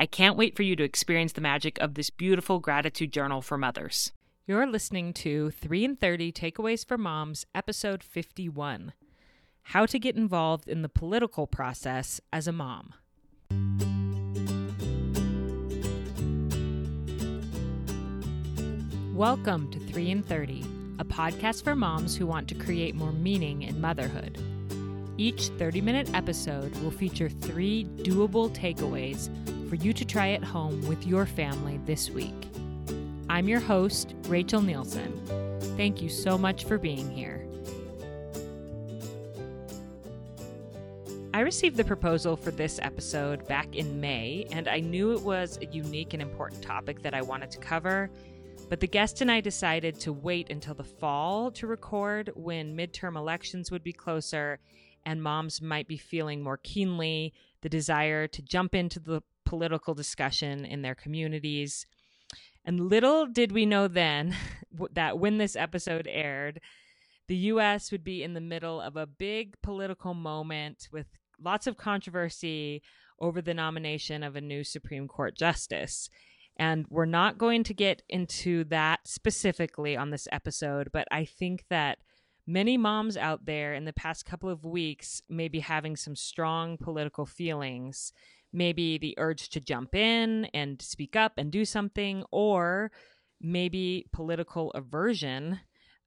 I can't wait for you to experience the magic of this beautiful gratitude journal for mothers. You're listening to 3 in 30 Takeaways for Moms, episode 51 How to Get Involved in the Political Process as a Mom. Welcome to 3 in 30, a podcast for moms who want to create more meaning in motherhood. Each 30 minute episode will feature three doable takeaways for you to try at home with your family this week. I'm your host, Rachel Nielsen. Thank you so much for being here. I received the proposal for this episode back in May, and I knew it was a unique and important topic that I wanted to cover. But the guest and I decided to wait until the fall to record when midterm elections would be closer and moms might be feeling more keenly the desire to jump into the political discussion in their communities. And little did we know then that when this episode aired, the US would be in the middle of a big political moment with lots of controversy over the nomination of a new Supreme Court justice. And we're not going to get into that specifically on this episode, but I think that many moms out there in the past couple of weeks may be having some strong political feelings maybe the urge to jump in and speak up and do something, or maybe political aversion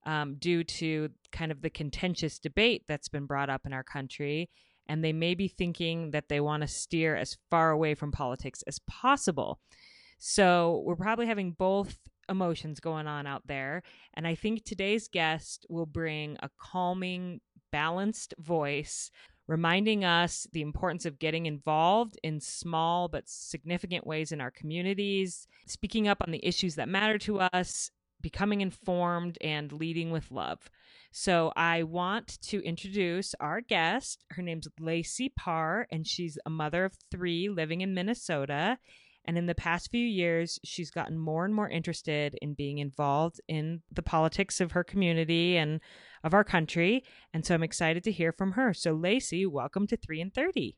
um, due to kind of the contentious debate that's been brought up in our country. And they may be thinking that they want to steer as far away from politics as possible. So we're probably having both emotions going on out there. And I think today's guest will bring a calming, balanced voice reminding us the importance of getting involved in small but significant ways in our communities, speaking up on the issues that matter to us, becoming informed, and leading with love. So, I want to introduce our guest. Her name's Lacey Parr, and she's a mother of three living in Minnesota. And in the past few years, she's gotten more and more interested in being involved in the politics of her community and of our country. And so I'm excited to hear from her. So, Lacey, welcome to 3 in 30.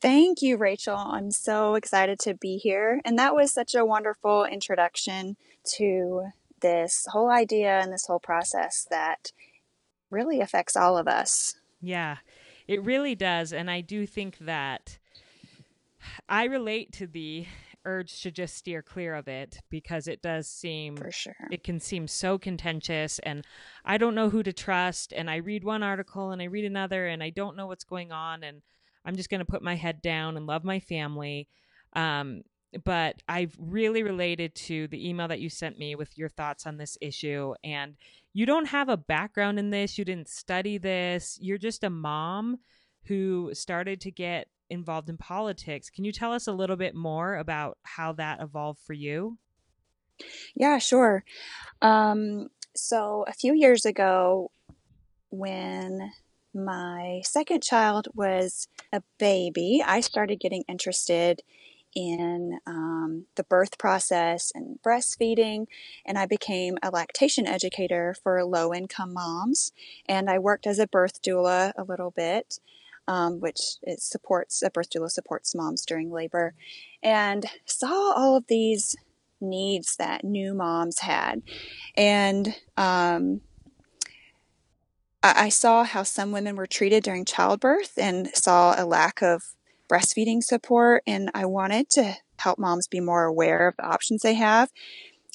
Thank you, Rachel. I'm so excited to be here. And that was such a wonderful introduction to this whole idea and this whole process that really affects all of us. Yeah, it really does. And I do think that I relate to the urge to just steer clear of it because it does seem for sure. it can seem so contentious and I don't know who to trust and I read one article and I read another and I don't know what's going on and I'm just going to put my head down and love my family. Um, but I've really related to the email that you sent me with your thoughts on this issue and you don't have a background in this you didn't study this you're just a mom who started to get involved in politics. Can you tell us a little bit more about how that evolved for you? Yeah, sure. Um, so, a few years ago, when my second child was a baby, I started getting interested in um, the birth process and breastfeeding, and I became a lactation educator for low income moms. And I worked as a birth doula a little bit um, which it supports a birth doula supports moms during labor, and saw all of these needs that new moms had, and um, I, I saw how some women were treated during childbirth, and saw a lack of breastfeeding support, and I wanted to help moms be more aware of the options they have.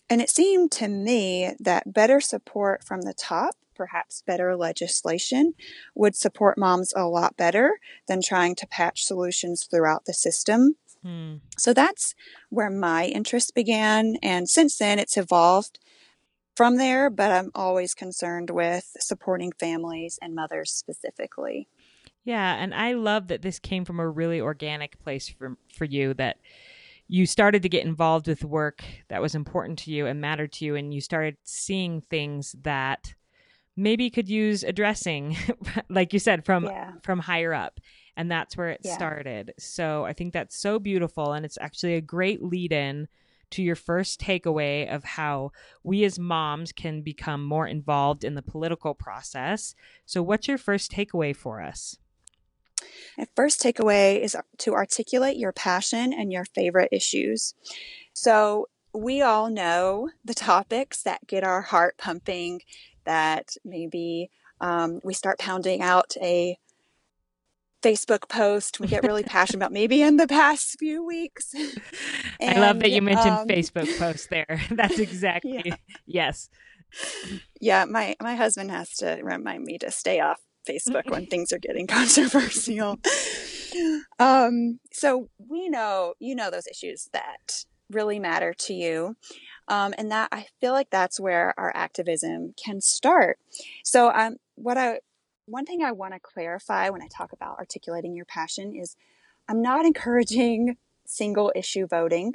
And it seemed to me that better support from the top, perhaps better legislation, would support moms a lot better than trying to patch solutions throughout the system. Hmm. So that's where my interest began. And since then, it's evolved from there, but I'm always concerned with supporting families and mothers specifically. Yeah, and I love that this came from a really organic place for for you that you started to get involved with work that was important to you and mattered to you and you started seeing things that maybe could use addressing like you said from yeah. from higher up and that's where it yeah. started. So I think that's so beautiful and it's actually a great lead in to your first takeaway of how we as moms can become more involved in the political process. So, what's your first takeaway for us? My first takeaway is to articulate your passion and your favorite issues. So, we all know the topics that get our heart pumping, that maybe um, we start pounding out a Facebook post we get really passionate about maybe in the past few weeks. And, I love that you mentioned um, Facebook posts there. That's exactly yeah. yes. Yeah, my my husband has to remind me to stay off Facebook when things are getting controversial. um, so we know you know those issues that really matter to you. Um, and that I feel like that's where our activism can start. So um, what I one thing I want to clarify when I talk about articulating your passion is I'm not encouraging single issue voting,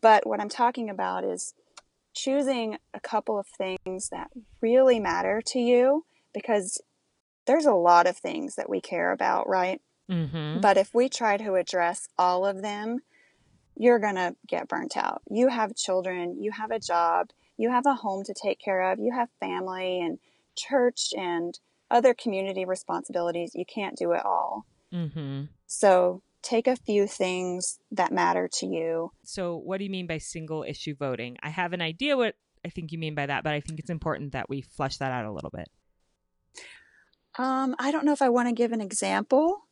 but what I'm talking about is choosing a couple of things that really matter to you because there's a lot of things that we care about, right? Mm-hmm. But if we try to address all of them, you're going to get burnt out. You have children, you have a job, you have a home to take care of, you have family and church and other community responsibilities, you can't do it all. Mm-hmm. So take a few things that matter to you. So, what do you mean by single issue voting? I have an idea what I think you mean by that, but I think it's important that we flesh that out a little bit. Um, I don't know if I want to give an example.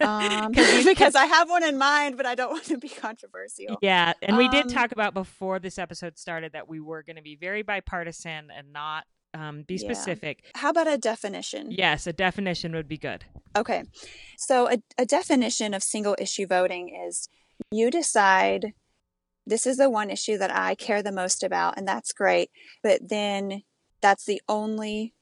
Um, because I have one in mind, but I don't want to be controversial. Yeah, and we did um, talk about before this episode started that we were going to be very bipartisan and not um, be specific. Yeah. How about a definition? Yes, a definition would be good. Okay. So, a, a definition of single issue voting is you decide this is the one issue that I care the most about, and that's great. But then that's the only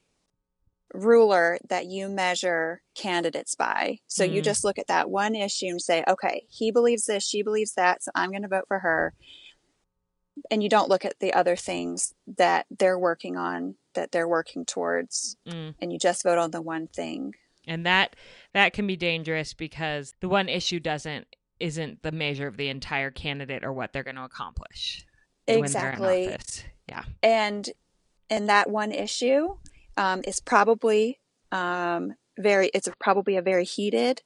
ruler that you measure candidates by. So mm. you just look at that one issue and say, okay, he believes this, she believes that, so I'm going to vote for her. And you don't look at the other things that they're working on that they're working towards mm. and you just vote on the one thing and that that can be dangerous because the one issue doesn't isn't the measure of the entire candidate or what they're going to accomplish exactly yeah and and that one issue um, is probably um, very it's probably a very heated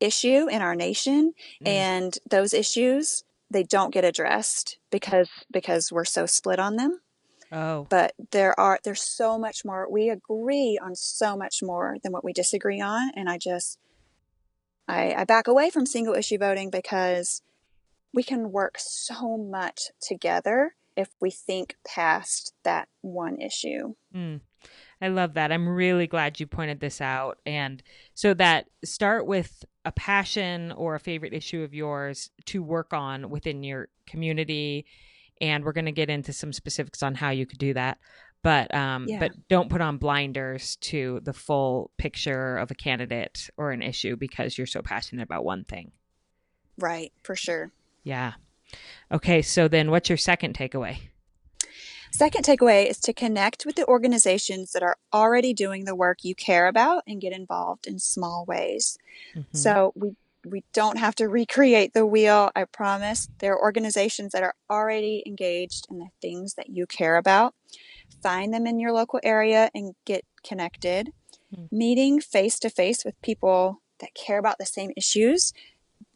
issue in our nation mm. and those issues they don't get addressed because because we're so split on them Oh. But there are there's so much more. We agree on so much more than what we disagree on. And I just I, I back away from single issue voting because we can work so much together if we think past that one issue. Mm. I love that. I'm really glad you pointed this out. And so that start with a passion or a favorite issue of yours to work on within your community. And we're going to get into some specifics on how you could do that. But um, yeah. but don't put on blinders to the full picture of a candidate or an issue because you're so passionate about one thing. Right. For sure. Yeah. Okay. So then what's your second takeaway Second takeaway is to connect with the organizations that are already doing the work you care about and get involved in small ways. Mm-hmm. So we we don't have to recreate the wheel. I promise. There are organizations that are already engaged in the things that you care about. Find them in your local area and get connected. Mm-hmm. Meeting face to face with people that care about the same issues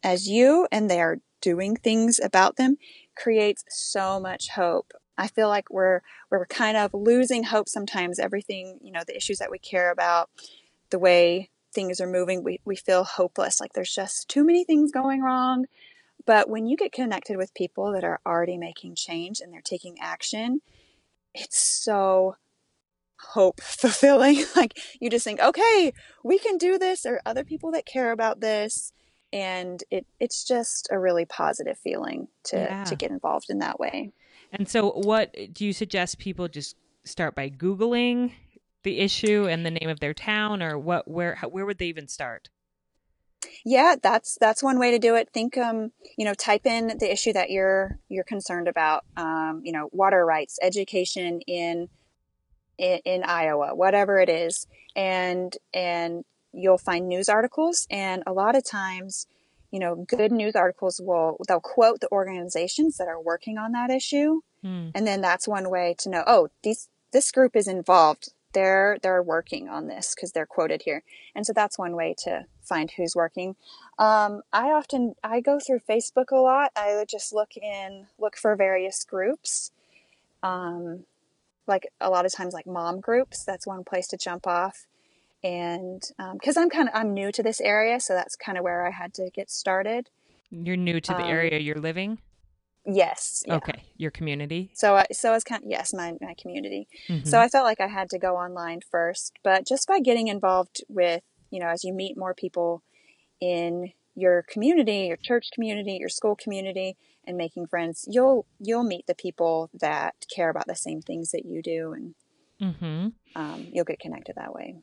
as you and they are doing things about them creates so much hope. I feel like we're we're kind of losing hope sometimes everything, you know, the issues that we care about, the way things are moving, we, we feel hopeless, like there's just too many things going wrong. But when you get connected with people that are already making change and they're taking action, it's so hope fulfilling. like you just think, okay, we can do this. There are other people that care about this. And it, it's just a really positive feeling to, yeah. to get involved in that way. And so, what do you suggest people just start by Googling the issue and the name of their town, or what? Where where would they even start? Yeah, that's that's one way to do it. Think, um, you know, type in the issue that you're you're concerned about. Um, you know, water rights, education in, in in Iowa, whatever it is, and and you'll find news articles. And a lot of times, you know, good news articles will they'll quote the organizations that are working on that issue, hmm. and then that's one way to know. Oh, these this group is involved. They're they're working on this because they're quoted here. And so that's one way to find who's working. Um, i often i go through facebook a lot. I just look in look for various groups. Um, like a lot of times like mom groups that's one place to jump off and because um, i'm kind of i'm new to this area so that's kind of where i had to get started you're new to the um, area you're living Yes. Yeah. Okay. Your community. So, I, so I was kind of, yes, my, my community. Mm-hmm. So I felt like I had to go online first, but just by getting involved with, you know, as you meet more people in your community, your church community, your school community, and making friends, you'll, you'll meet the people that care about the same things that you do. And, mm-hmm. um, you'll get connected that way.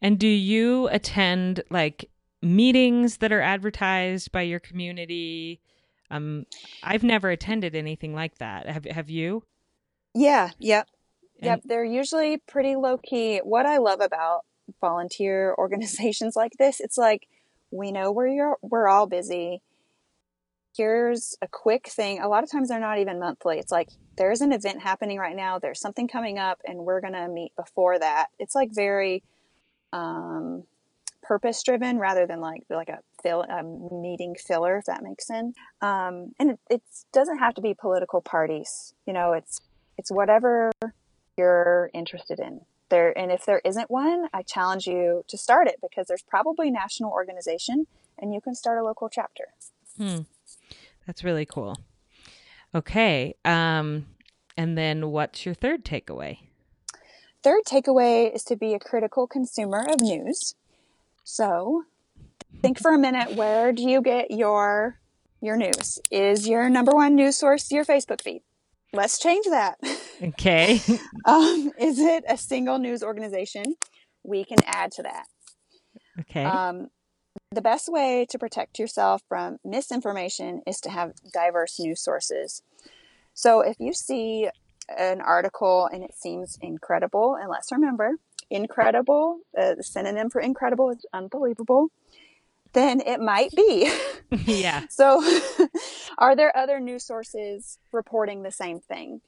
And do you attend like meetings that are advertised by your community? Um, I've never attended anything like that. Have Have you? Yeah. Yep. And- yep. They're usually pretty low key. What I love about volunteer organizations like this, it's like we know we're we're all busy. Here's a quick thing. A lot of times they're not even monthly. It's like there's an event happening right now. There's something coming up, and we're gonna meet before that. It's like very um, purpose driven rather than like like a fill a meeting filler if that makes sense um, and it, it doesn't have to be political parties you know it's it's whatever you're interested in there and if there isn't one i challenge you to start it because there's probably national organization and you can start a local chapter hmm. That's really cool okay um, and then what's your third takeaway third takeaway is to be a critical consumer of news so think for a minute, where do you get your your news? Is your number one news source your Facebook feed? Let's change that. Okay. um, is it a single news organization? We can add to that. Okay. Um, the best way to protect yourself from misinformation is to have diverse news sources. So if you see an article and it seems incredible, and let's remember incredible, uh, the synonym for incredible is unbelievable, then it might be. yeah. so, are there other news sources reporting the same thing?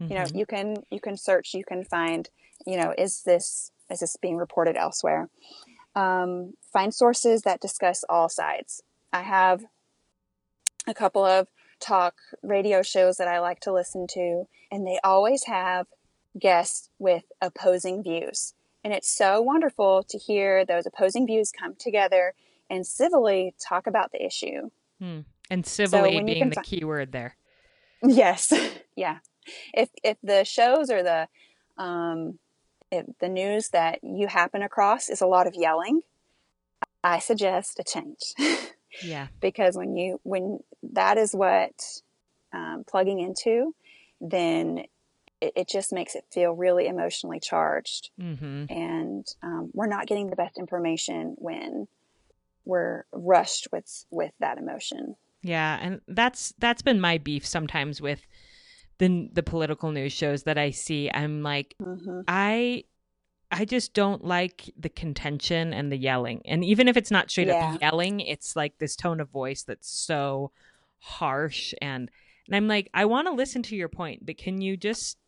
Mm-hmm. You know, mm-hmm. you can you can search, you can find, you know, is this is this being reported elsewhere? Um, find sources that discuss all sides. I have a couple of talk radio shows that I like to listen to, and they always have guests with opposing views. And it's so wonderful to hear those opposing views come together and civilly talk about the issue. Hmm. And civilly so being the fi- key word there. Yes. yeah. If if the shows or the um, if the news that you happen across is a lot of yelling, I suggest a change. yeah. because when you when that is what um, plugging into, then it, it, just makes it feel really emotionally charged. Mm-hmm. And um, we're not getting the best information when we're rushed with with that emotion. Yeah, and that's that's been my beef sometimes with the the political news shows that I see. I'm like, mm-hmm. I I just don't like the contention and the yelling. And even if it's not straight yeah. up yelling, it's like this tone of voice that's so harsh and and I'm like, I want to listen to your point, but can you just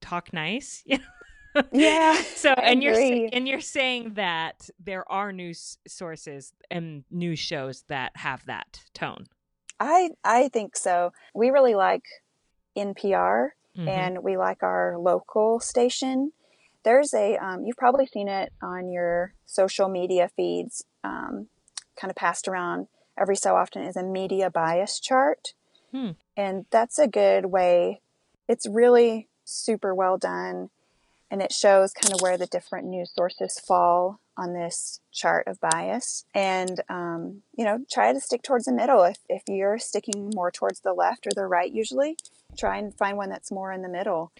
talk nice. yeah. so and you're and you're saying that there are news sources and news shows that have that tone. I I think so. We really like NPR mm-hmm. and we like our local station. There's a um, you've probably seen it on your social media feeds, um, kind of passed around every so often is a media bias chart. Hmm. And that's a good way. It's really super well done. And it shows kind of where the different news sources fall on this chart of bias. And, um, you know, try to stick towards the middle. If, if you're sticking more towards the left or the right, usually, try and find one that's more in the middle.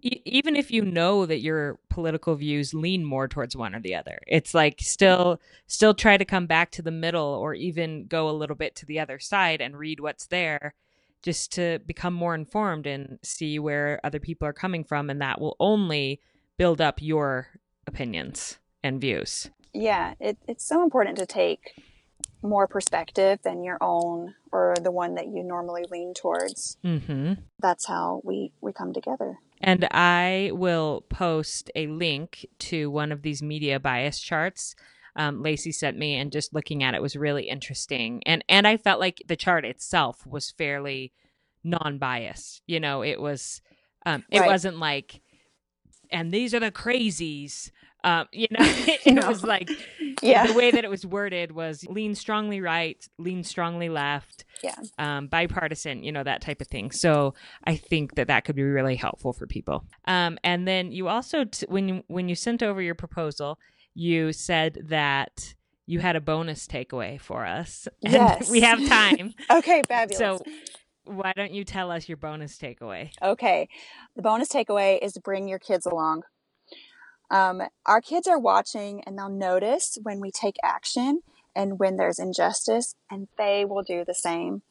Even if you know that your political views lean more towards one or the other it's like still still try to come back to the middle or even go a little bit to the other side and read what's there just to become more informed and see where other people are coming from. And that will only build up your opinions and views. Yeah it, it's so important to take more perspective than your own or the one that you normally lean towards mm-hmm. that's how we we come together and I will post a link to one of these media bias charts. Um, Lacey sent me, and just looking at it was really interesting. And and I felt like the chart itself was fairly non-biased. You know, it was um, it right. wasn't like, and these are the crazies. Um, you know, it, no. was like yeah. the way that it was worded was lean strongly right, lean strongly left, yeah, um, bipartisan, you know, that type of thing. So I think that that could be really helpful for people. Um, and then you also, t- when you when you sent over your proposal, you said that you had a bonus takeaway for us. And yes, we have time. okay, fabulous. So why don't you tell us your bonus takeaway? Okay, the bonus takeaway is to bring your kids along um, our kids are watching and they'll notice when we take action and when there's injustice, and they will do the same.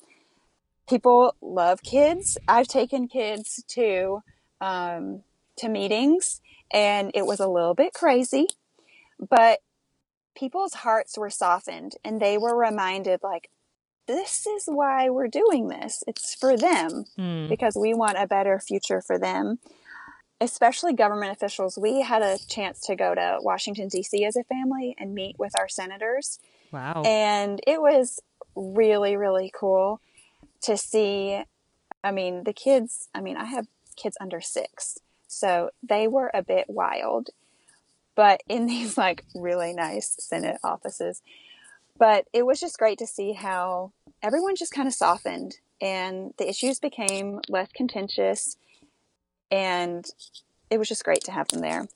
People love kids. I've taken kids to um, to meetings, and it was a little bit crazy, but people's hearts were softened, and they were reminded, like, this is why we're doing this. It's for them mm. because we want a better future for them especially government officials, we had a chance to go to Washington, D.C. as a family and meet with our senators. Wow. And it was really, really cool to see. I mean, the kids, I mean, I have kids under six, so they were a bit wild, but in these like really nice Senate offices. But it was just great to see how everyone just kind of softened and the issues became less contentious and it was just great to have them there.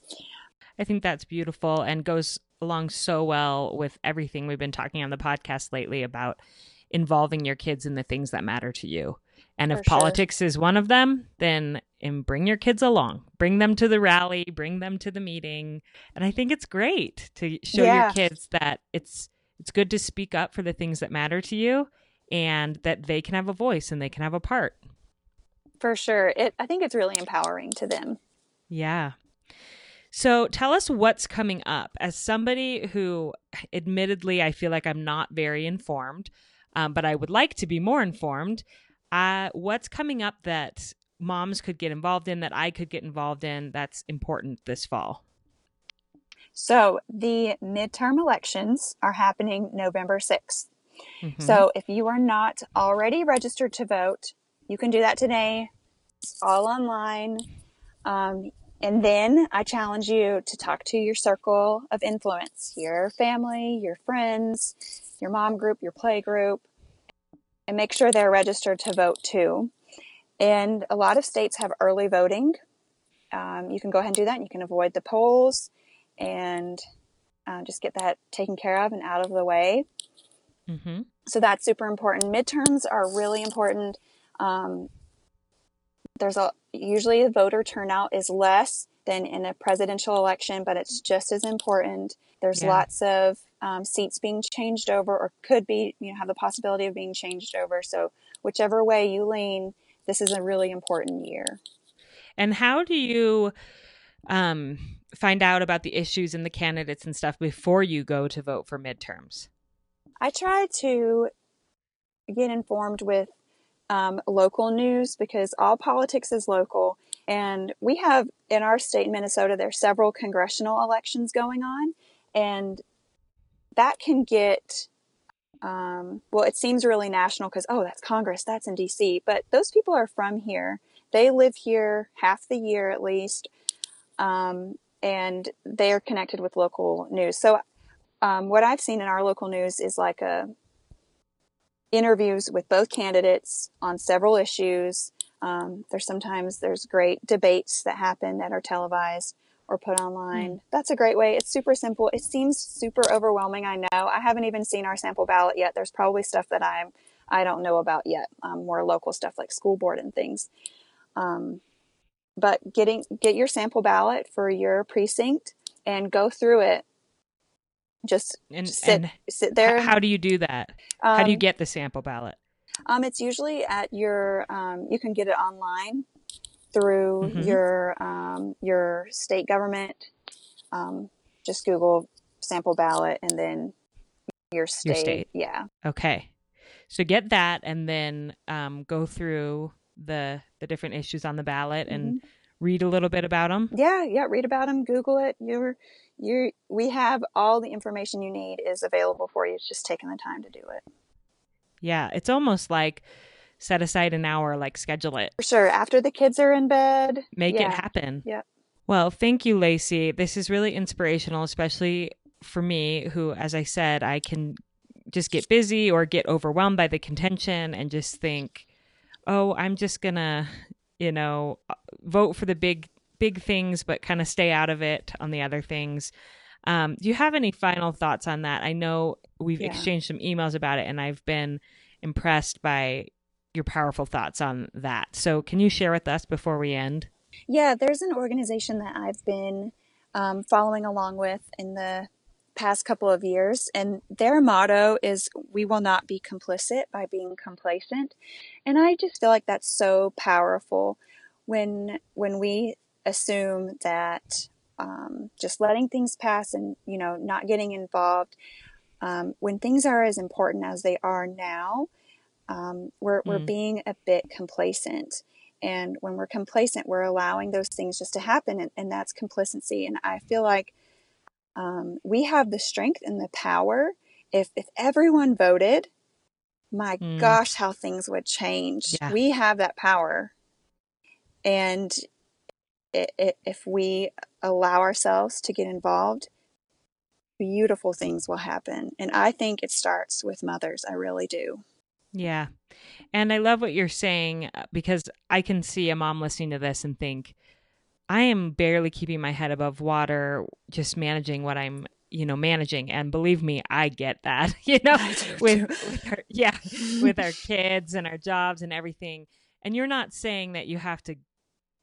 I think that's beautiful and goes along so well with everything we've been talking on the podcast lately about involving your kids in the things that matter to you. And if For politics is one of them, then and bring your kids along. Bring them to the rally, bring them to the meeting. And I think it's great to show yeah. your kids that it's it's good to speak up for the things that matter to you and that they can have a voice and they can have a part. For sure. It I think it's really empowering to them. Yeah. So tell us what's coming up. As somebody who, admittedly, I feel like I'm not very informed, um, but I would like to be more informed. Uh, what's coming up that moms could get involved in, that I could get involved in, that's important this fall? So the midterm elections are happening November 6th. Mm-hmm. So if you are not already registered to vote, you can do that today. It's all online. Um, and then I challenge you to talk to your circle of influence, your family, your friends, your mom group, your play group, and make sure they're registered to vote too. And a lot of states have early voting. Um, you can go ahead and do that. And you can avoid the polls and uh, just get that taken care of and out of the way. Mm-hmm. So that's super important. Midterms are really important. Um, there's a usually the voter turnout is less than in a presidential election, but it's just as important. There's yeah. lots of um, seats being changed over, or could be, you know, have the possibility of being changed over. So whichever way you lean, this is a really important year. And how do you um, find out about the issues and the candidates and stuff before you go to vote for midterms? I try to get informed with um, local news because all politics is local. And we have in our state, Minnesota, there's several congressional elections going on, and that can get um, well, it seems really national because oh, that's Congress, that's in D.C. But those people are from here; they live here half the year at least, um, and they are connected with local news. So, um, what I've seen in our local news is like a interviews with both candidates on several issues. Um, there's sometimes there's great debates that happen that are televised or put online. Mm. That's a great way. It's super simple. It seems super overwhelming. I know. I haven't even seen our sample ballot yet. There's probably stuff that I'm I don't know about yet. Um, more local stuff like school board and things. Um, but getting get your sample ballot for your precinct and go through it. Just, and, sit and sit there. How do you do that? how do you um, get the sample ballot? Um, it's usually at your. Um, you can get it online through mm-hmm. your um, your state government. Um, just Google sample ballot and then your state. Your state. Yeah. Okay. So get that and then um, go through the the different issues on the ballot and mm-hmm. Read a little bit about them. Yeah, yeah, read about them, Google it. You're you we have all the information you need is available for you. It's just taking the time to do it. Yeah, it's almost like set aside an hour, like schedule it. For sure. After the kids are in bed, make yeah. it happen. Yeah. Well, thank you, Lacey. This is really inspirational, especially for me, who, as I said, I can just get busy or get overwhelmed by the contention and just think, oh, I'm just going to, you know, vote for the big, big things, but kind of stay out of it on the other things. Um, do you have any final thoughts on that? I know we've yeah. exchanged some emails about it, and I've been impressed by your powerful thoughts on that. So, can you share with us before we end? Yeah, there's an organization that I've been um, following along with in the past couple of years, and their motto is "We will not be complicit by being complacent," and I just feel like that's so powerful when when we assume that um, just letting things pass and you know not getting involved um, when things are as important as they are now um, we're, mm. we're being a bit complacent. And when we're complacent, we're allowing those things just to happen, and, and that's complacency. And I feel like um, we have the strength and the power. If if everyone voted, my mm. gosh, how things would change. Yeah. We have that power, and if we allow ourselves to get involved, beautiful things will happen. And I think it starts with mothers. I really do. Yeah. And I love what you're saying uh, because I can see a mom listening to this and think, I am barely keeping my head above water, just managing what I'm, you know, managing. And believe me, I get that, you know, with, with our, yeah, with our kids and our jobs and everything. And you're not saying that you have to,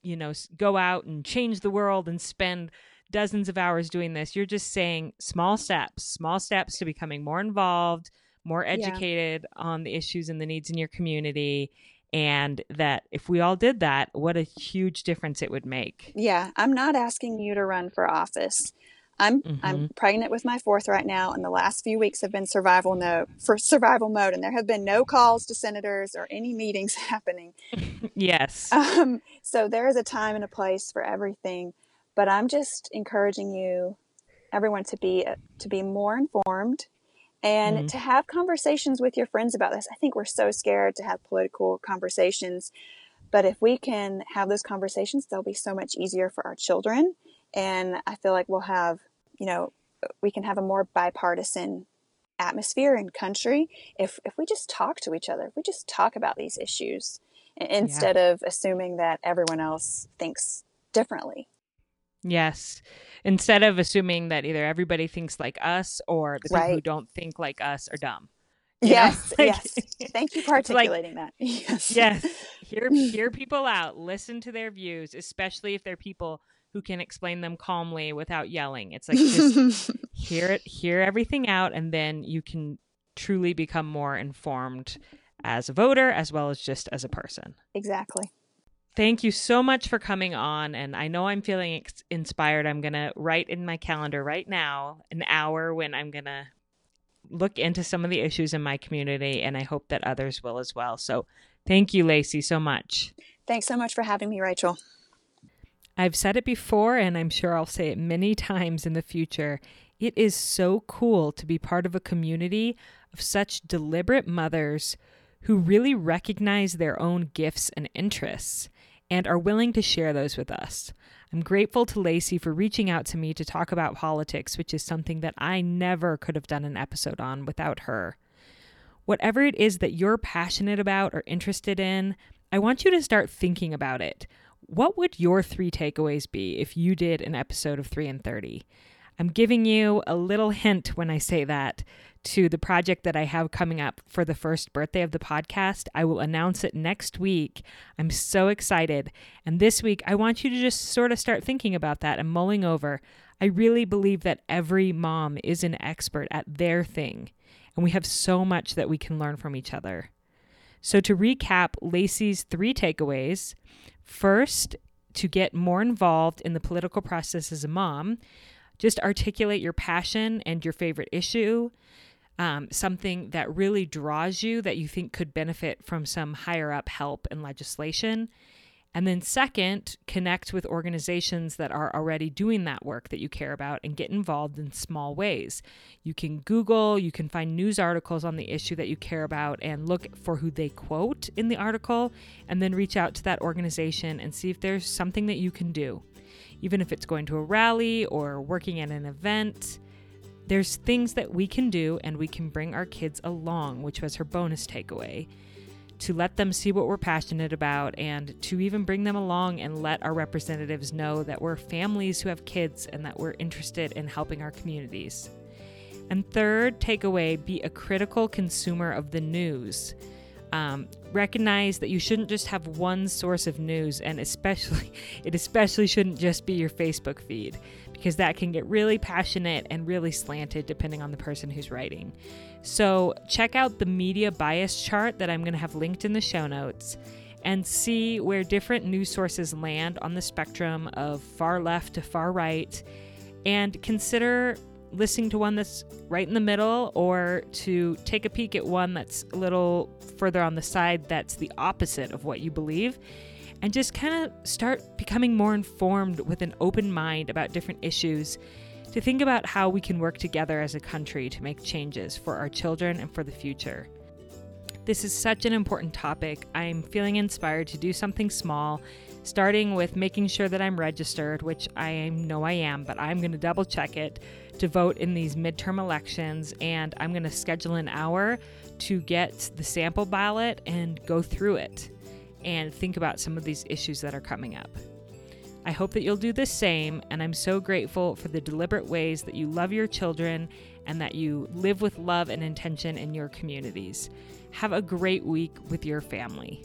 you know, go out and change the world and spend dozens of hours doing this. You're just saying small steps, small steps to becoming more involved, more educated yeah. on the issues and the needs in your community and that if we all did that what a huge difference it would make yeah i'm not asking you to run for office i'm mm-hmm. i'm pregnant with my fourth right now and the last few weeks have been survival mode for survival mode and there have been no calls to senators or any meetings happening yes um, so there is a time and a place for everything but i'm just encouraging you everyone to be to be more informed and mm-hmm. to have conversations with your friends about this. I think we're so scared to have political conversations, but if we can have those conversations, they'll be so much easier for our children. And I feel like we'll have, you know, we can have a more bipartisan atmosphere and country if if we just talk to each other, if we just talk about these issues instead yeah. of assuming that everyone else thinks differently. Yes. Instead of assuming that either everybody thinks like us or the people right. who don't think like us are dumb. yes, like, yes. Thank you for articulating like, that. Yes. Yes. Hear hear people out. Listen to their views, especially if they're people who can explain them calmly without yelling. It's like just hear it, hear everything out, and then you can truly become more informed as a voter as well as just as a person. Exactly. Thank you so much for coming on. And I know I'm feeling ex- inspired. I'm going to write in my calendar right now an hour when I'm going to look into some of the issues in my community. And I hope that others will as well. So thank you, Lacey, so much. Thanks so much for having me, Rachel. I've said it before, and I'm sure I'll say it many times in the future. It is so cool to be part of a community of such deliberate mothers who really recognize their own gifts and interests and are willing to share those with us. I'm grateful to Lacey for reaching out to me to talk about politics, which is something that I never could have done an episode on without her. Whatever it is that you're passionate about or interested in, I want you to start thinking about it. What would your three takeaways be if you did an episode of 3 in 30? I'm giving you a little hint when I say that to the project that I have coming up for the first birthday of the podcast. I will announce it next week. I'm so excited. And this week, I want you to just sort of start thinking about that and mulling over. I really believe that every mom is an expert at their thing, and we have so much that we can learn from each other. So, to recap Lacey's three takeaways first, to get more involved in the political process as a mom, just articulate your passion and your favorite issue, um, something that really draws you that you think could benefit from some higher up help and legislation. And then, second, connect with organizations that are already doing that work that you care about and get involved in small ways. You can Google, you can find news articles on the issue that you care about and look for who they quote in the article, and then reach out to that organization and see if there's something that you can do even if it's going to a rally or working at an event. There's things that we can do and we can bring our kids along, which was her bonus takeaway, to let them see what we're passionate about and to even bring them along and let our representatives know that we're families who have kids and that we're interested in helping our communities. And third takeaway be a critical consumer of the news. Um, recognize that you shouldn't just have one source of news, and especially, it especially shouldn't just be your Facebook feed because that can get really passionate and really slanted depending on the person who's writing. So, check out the media bias chart that I'm going to have linked in the show notes and see where different news sources land on the spectrum of far left to far right and consider listening to one that's right in the middle or to take a peek at one that's a little further on the side that's the opposite of what you believe and just kind of start becoming more informed with an open mind about different issues to think about how we can work together as a country to make changes for our children and for the future. This is such an important topic. I'm feeling inspired to do something small, starting with making sure that I'm registered, which I know I am, but I'm going to double check it to vote in these midterm elections, and I'm going to schedule an hour to get the sample ballot and go through it and think about some of these issues that are coming up. I hope that you'll do the same, and I'm so grateful for the deliberate ways that you love your children and that you live with love and intention in your communities. Have a great week with your family.